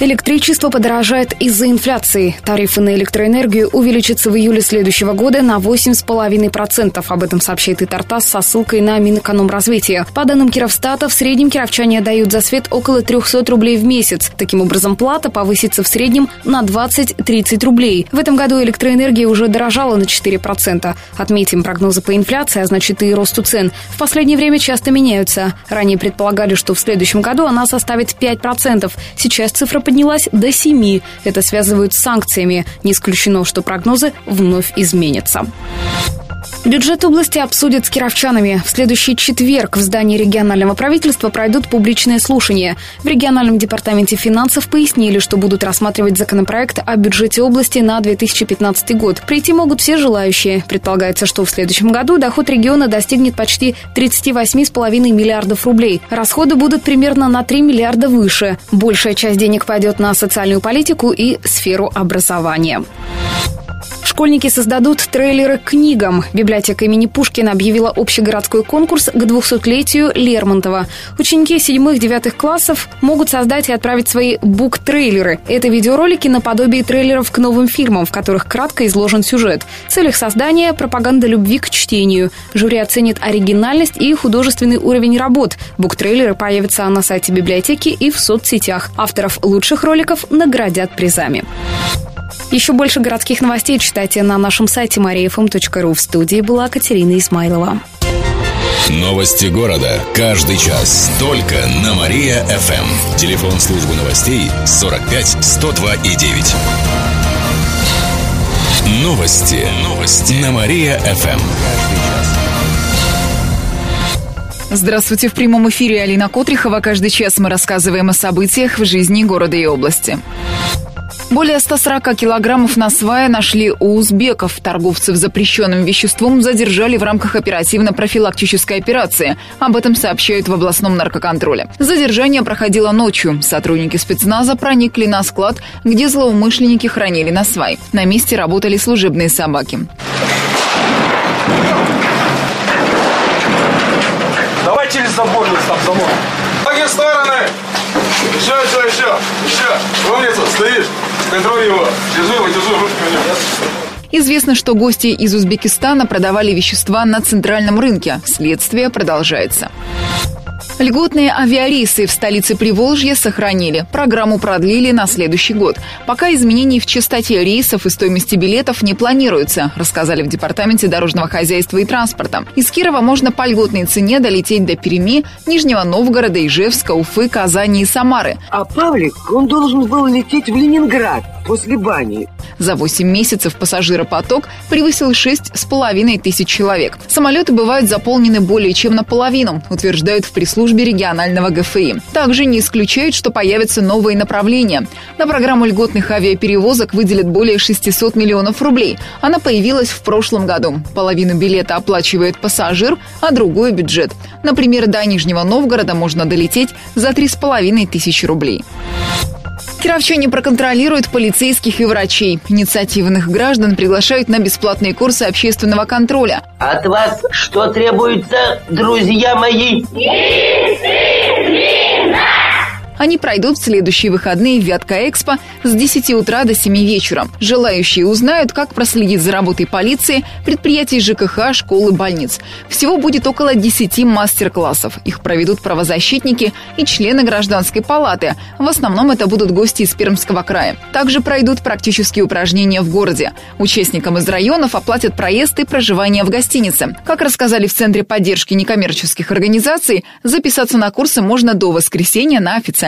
Электричество подорожает из-за инфляции. Тарифы на электроэнергию увеличатся в июле следующего года на 8,5%. Об этом сообщает и Тартас со ссылкой на Минэкономразвитие. По данным Кировстата, в среднем кировчане отдают за свет около 300 рублей в месяц. Таким образом, плата повысится в среднем на 20-30 рублей. В этом году электроэнергия уже дорожала на 4%. Отметим, прогнозы по инфляции, а значит и росту цен, в последнее время часто меняются. Ранее предполагали, что в следующем году она составит 5%. Сейчас цифра поднялась до 7. Это связывают с санкциями. Не исключено, что прогнозы вновь изменятся. Бюджет области обсудят с кировчанами. В следующий четверг в здании регионального правительства пройдут публичные слушания. В региональном департаменте финансов пояснили, что будут рассматривать законопроект о бюджете области на 2015 год. Прийти могут все желающие. Предполагается, что в следующем году доход региона достигнет почти 38,5 миллиардов рублей. Расходы будут примерно на 3 миллиарда выше. Большая часть денег пойдет на социальную политику и сферу образования. Школьники создадут трейлеры к книгам. Библиотека имени Пушкина объявила общегородской конкурс к 200-летию Лермонтова. Ученики 7-9 классов могут создать и отправить свои бук-трейлеры. Это видеоролики наподобие трейлеров к новым фильмам, в которых кратко изложен сюжет. Цель их создания – пропаганда любви к чтению. Жюри оценит оригинальность и художественный уровень работ. Бук-трейлеры появятся на сайте библиотеки и в соцсетях. Авторов лучших роликов наградят призами. Еще больше городских новостей читайте на нашем сайте mariafm.ru. В студии была Катерина Исмайлова. Новости города. Каждый час. Только на Мария-ФМ. Телефон службы новостей 45 102 и 9. Новости. Новости. На Мария-ФМ. Здравствуйте. В прямом эфире Алина Котрихова. Каждый час мы рассказываем о событиях в жизни города и области. Более 140 килограммов на свае нашли у узбеков. Торговцев запрещенным веществом задержали в рамках оперативно-профилактической операции. Об этом сообщают в областном наркоконтроле. Задержание проходило ночью. Сотрудники спецназа проникли на склад, где злоумышленники хранили на свай. На месте работали служебные собаки. Давай через заборную там замок. Ноги в стороны! Еще. Умница, стоишь. Контроль его. Держи его, держи ручку. Известно, что гости из Узбекистана продавали вещества на центральном рынке. Следствие продолжается. Льготные авиарейсы в столице Приволжья сохранили. Программу продлили на следующий год. Пока изменений в частоте рейсов и стоимости билетов не планируется, рассказали в Департаменте дорожного хозяйства и транспорта. Из Кирова можно по льготной цене долететь до Перми, Нижнего Новгорода, Ижевска, Уфы, Казани и Самары. А Павлик, он должен был лететь в Ленинград после бани. За 8 месяцев пассажиропоток превысил 6,5 тысяч человек. Самолеты бывают заполнены более чем наполовину, утверждают в пресс-службе регионального ГФИ. Также не исключают, что появятся новые направления. На программу льготных авиаперевозок выделят более 600 миллионов рублей. Она появилась в прошлом году. Половину билета оплачивает пассажир, а другую – бюджет. Например, до Нижнего Новгорода можно долететь за 3,5 тысячи рублей. Кировчане проконтролируют полицейских и врачей. Инициативных граждан приглашают на бесплатные курсы общественного контроля. От вас что требуется, друзья мои? Они пройдут в следующие выходные в Вятка-Экспо с 10 утра до 7 вечера. Желающие узнают, как проследить за работой полиции, предприятий ЖКХ, школ и больниц. Всего будет около 10 мастер-классов. Их проведут правозащитники и члены гражданской палаты. В основном это будут гости из Пермского края. Также пройдут практические упражнения в городе. Участникам из районов оплатят проезд и проживание в гостинице. Как рассказали в Центре поддержки некоммерческих организаций, записаться на курсы можно до воскресенья на официальном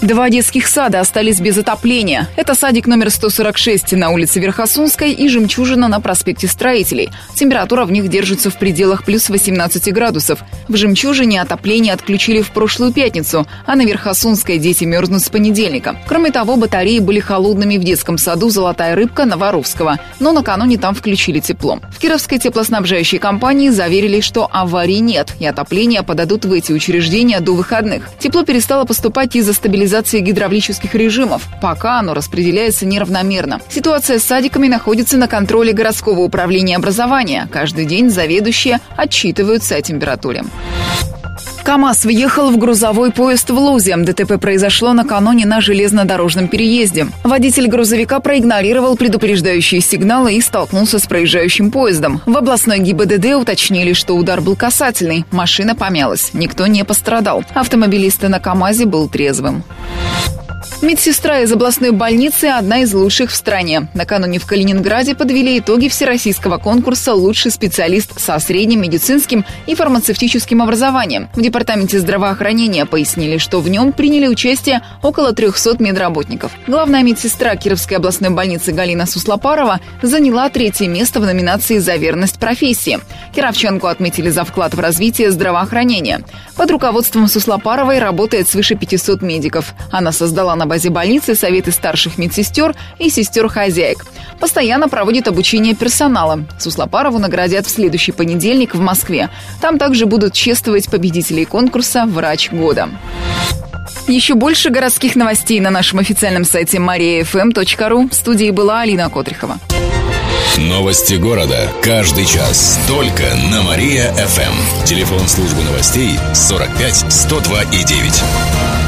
Два детских сада остались без отопления. Это садик номер 146 на улице Верхосунской и «Жемчужина» на проспекте Строителей. Температура в них держится в пределах плюс 18 градусов. В «Жемчужине» отопление отключили в прошлую пятницу, а на Верхосунской дети мерзнут с понедельника. Кроме того, батареи были холодными в детском саду «Золотая рыбка» на Воровского, но накануне там включили тепло. В Кировской теплоснабжающей компании заверили, что аварий нет, и отопление подадут в эти учреждения до выходных. Тепло перестало поступать из-за стабилизации стабилизации гидравлических режимов. Пока оно распределяется неравномерно. Ситуация с садиками находится на контроле городского управления образования. Каждый день заведующие отчитываются о температуре. КАМАЗ въехал в грузовой поезд в Лузе. ДТП произошло накануне на железнодорожном переезде. Водитель грузовика проигнорировал предупреждающие сигналы и столкнулся с проезжающим поездом. В областной ГИБДД уточнили, что удар был касательный. Машина помялась. Никто не пострадал. Автомобилист на КАМАЗе был трезвым. Медсестра из областной больницы – одна из лучших в стране. Накануне в Калининграде подвели итоги всероссийского конкурса «Лучший специалист со средним медицинским и фармацевтическим образованием». В Департаменте здравоохранения пояснили, что в нем приняли участие около 300 медработников. Главная медсестра Кировской областной больницы Галина Суслопарова заняла третье место в номинации «За верность профессии». Кировченко отметили за вклад в развитие здравоохранения. Под руководством Суслопаровой работает свыше 500 медиков. Она создала на базе больницы советы старших медсестер и сестер-хозяек. Постоянно проводит обучение персонала. Суслопарову наградят в следующий понедельник в Москве. Там также будут чествовать победителей конкурса «Врач года». Еще больше городских новостей на нашем официальном сайте mariafm.ru. В студии была Алина Котрихова. Новости города. Каждый час. Только на Мария-ФМ. Телефон службы новостей 45 102 и 9.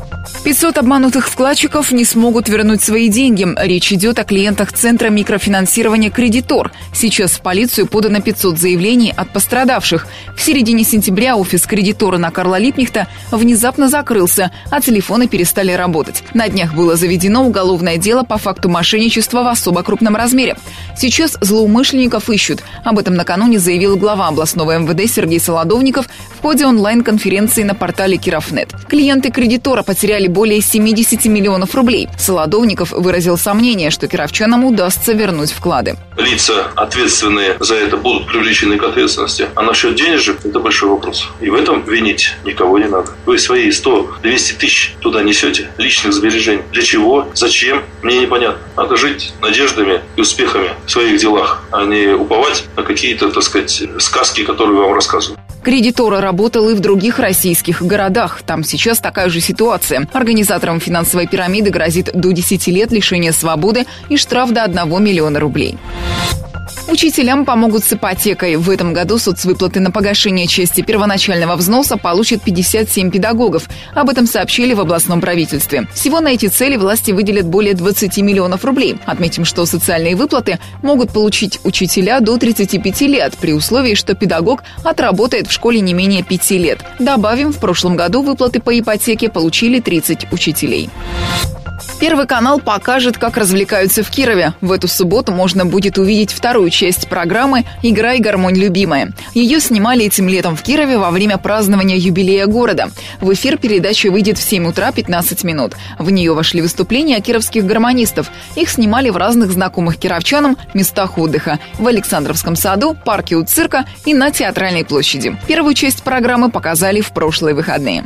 500 обманутых вкладчиков не смогут вернуть свои деньги. Речь идет о клиентах Центра микрофинансирования «Кредитор». Сейчас в полицию подано 500 заявлений от пострадавших. В середине сентября офис «Кредитора» на Карла Липнихта внезапно закрылся, а телефоны перестали работать. На днях было заведено уголовное дело по факту мошенничества в особо крупном размере. Сейчас злоумышленников ищут. Об этом накануне заявил глава областного МВД Сергей Солодовников в ходе онлайн-конференции на портале Кировнет. Клиенты «Кредитора» потеряли более 70 миллионов рублей. Солодовников выразил сомнение, что кировчанам удастся вернуть вклады. Лица, ответственные за это, будут привлечены к ответственности. А насчет денежек – это большой вопрос. И в этом винить никого не надо. Вы свои 100-200 тысяч туда несете, личных сбережений. Для чего? Зачем? Мне непонятно. Надо жить надеждами и успехами в своих делах, а не уповать на какие-то, так сказать, сказки, которые вам рассказывают. Кредитора работал и в других российских городах. Там сейчас такая же ситуация. Организаторам финансовой пирамиды грозит до 10 лет лишения свободы и штраф до 1 миллиона рублей. Учителям помогут с ипотекой. В этом году соцвыплаты на погашение части первоначального взноса получат 57 педагогов. Об этом сообщили в областном правительстве. Всего на эти цели власти выделят более 20 миллионов рублей. Отметим, что социальные выплаты могут получить учителя до 35 лет при условии, что педагог отработает в школе не менее 5 лет. Добавим, в прошлом году выплаты по ипотеке получили 30 учителей. Первый канал покажет, как развлекаются в Кирове. В эту субботу можно будет увидеть вторую часть программы «Играй, гармонь, любимая». Ее снимали этим летом в Кирове во время празднования юбилея города. В эфир передача выйдет в 7 утра 15 минут. В нее вошли выступления кировских гармонистов. Их снимали в разных знакомых кировчанам местах отдыха. В Александровском саду, парке у цирка и на Театральной площади. Первую часть программы показали в прошлые выходные.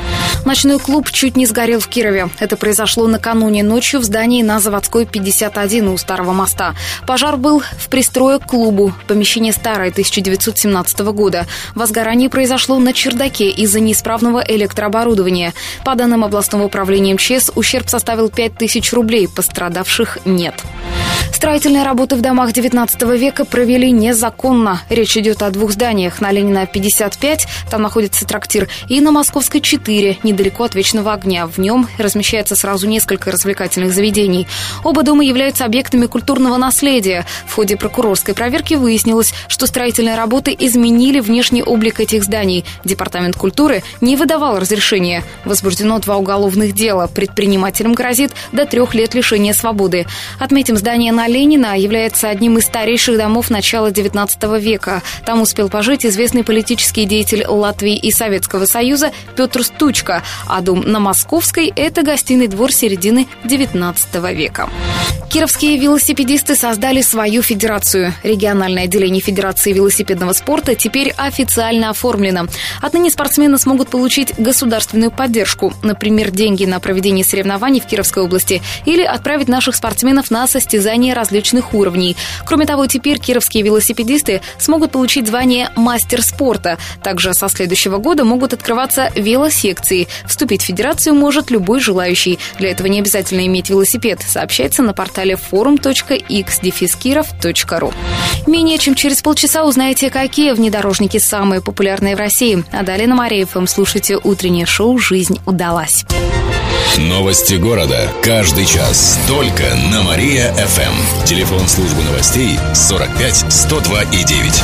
Ночной клуб чуть не сгорел в Кирове. Это произошло накануне ночью в здании на Заводской 51 у Старого моста. Пожар был в пристрое к клубу. Помещение старое, 1917 года. Возгорание произошло на чердаке из-за неисправного электрооборудования. По данным областного управления МЧС, ущерб составил 5000 рублей. Пострадавших нет. Строительные работы в домах 19 века провели незаконно. Речь идет о двух зданиях. На Ленина 55, там находится трактир, и на Московской 4, недалеко от Вечного огня. В нем размещается сразу несколько развлекательных заведений. Оба дома являются объектами культурного наследия. В ходе прокурорской проверки выяснилось, что строительные работы изменили внешний облик этих зданий. Департамент культуры не выдавал разрешения. Возбуждено два уголовных дела. Предпринимателям грозит до трех лет лишения свободы. Отметим, здание на Ленина является одним из старейших домов начала XIX века. Там успел пожить известный политический деятель Латвии и Советского Союза Петр Стучка, а дом на Московской – это гостиный двор середины XIX века. Кировские велосипедисты создали свою федерацию. Региональное отделение Федерации велосипедного спорта теперь официально оформлено. Отныне спортсмены смогут получить государственную поддержку, например, деньги на проведение соревнований в Кировской области или отправить наших спортсменов на состязания различных уровней. Кроме того, теперь кировские велосипедисты смогут получить звание мастер спорта. Также со следующего года могут открываться велосекции. Вступить в федерацию может любой желающий. Для этого не обязательно иметь велосипед, сообщается на портале forum.x-киров.ру. Менее чем через полчаса узнаете, какие внедорожники самые популярные в России. А далее на Мария ФМ слушайте утреннее шоу «Жизнь удалась». Новости города. Каждый час. Только на Мария-ФМ. Телефон службы новостей 45 102 и 9.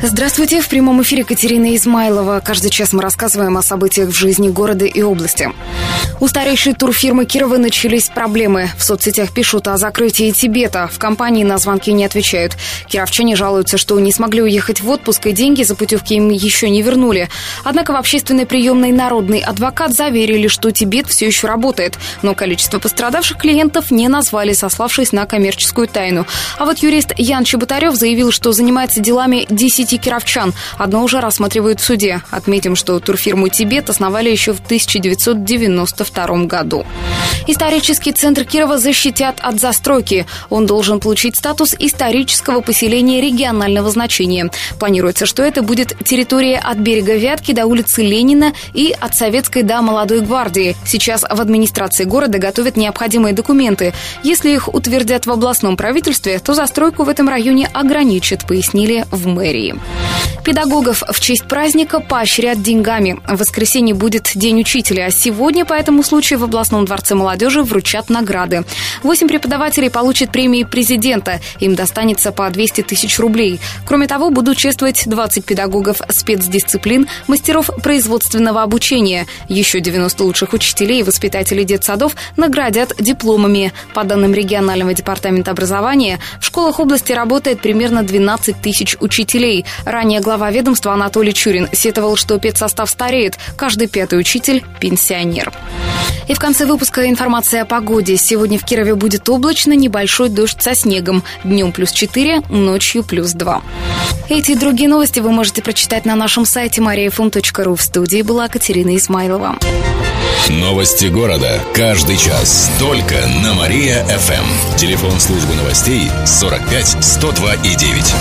Здравствуйте, в прямом эфире Катерина Измайлова. Каждый час мы рассказываем о событиях в жизни города и области. У старейшей турфирмы Кирова начались проблемы. В соцсетях пишут о закрытии Тибета. В компании на звонки не отвечают. Кировчане жалуются, что не смогли уехать в отпуск и деньги за путевки им еще не вернули. Однако в общественной приемной народный адвокат заверили, что Тибет все еще работает. Но количество пострадавших клиентов не назвали, сославшись на коммерческую тайну. А вот юрист Ян Чеботарев заявил, что занимается делами 10 10 кировчан. Одно уже рассматривают в суде. Отметим, что турфирму «Тибет» основали еще в 1992 году. Исторический центр Кирова защитят от застройки. Он должен получить статус исторического поселения регионального значения. Планируется, что это будет территория от берега Вятки до улицы Ленина и от Советской до Молодой гвардии. Сейчас в администрации города готовят необходимые документы. Если их утвердят в областном правительстве, то застройку в этом районе ограничат, пояснили в мэрии. Педагогов в честь праздника поощрят деньгами. В воскресенье будет День учителя, а сегодня по этому случаю в областном дворце молодежи вручат награды. Восемь преподавателей получат премии президента. Им достанется по 200 тысяч рублей. Кроме того, будут чествовать 20 педагогов спецдисциплин, мастеров производственного обучения. Еще 90 лучших учителей и воспитателей детсадов наградят дипломами. По данным регионального департамента образования, в школах области работает примерно 12 тысяч учителей. Ранее глава ведомства Анатолий Чурин сетовал, что педсостав стареет. Каждый пятый учитель – пенсионер. И в конце выпуска информация о погоде. Сегодня в Кирове будет облачно, небольшой дождь со снегом. Днем плюс 4, ночью плюс 2. Эти и другие новости вы можете прочитать на нашем сайте mariafm.ru. В студии была Катерина Измайлова. Новости города. Каждый час. Только на Мария-ФМ. Телефон службы новостей 45 102 и 9.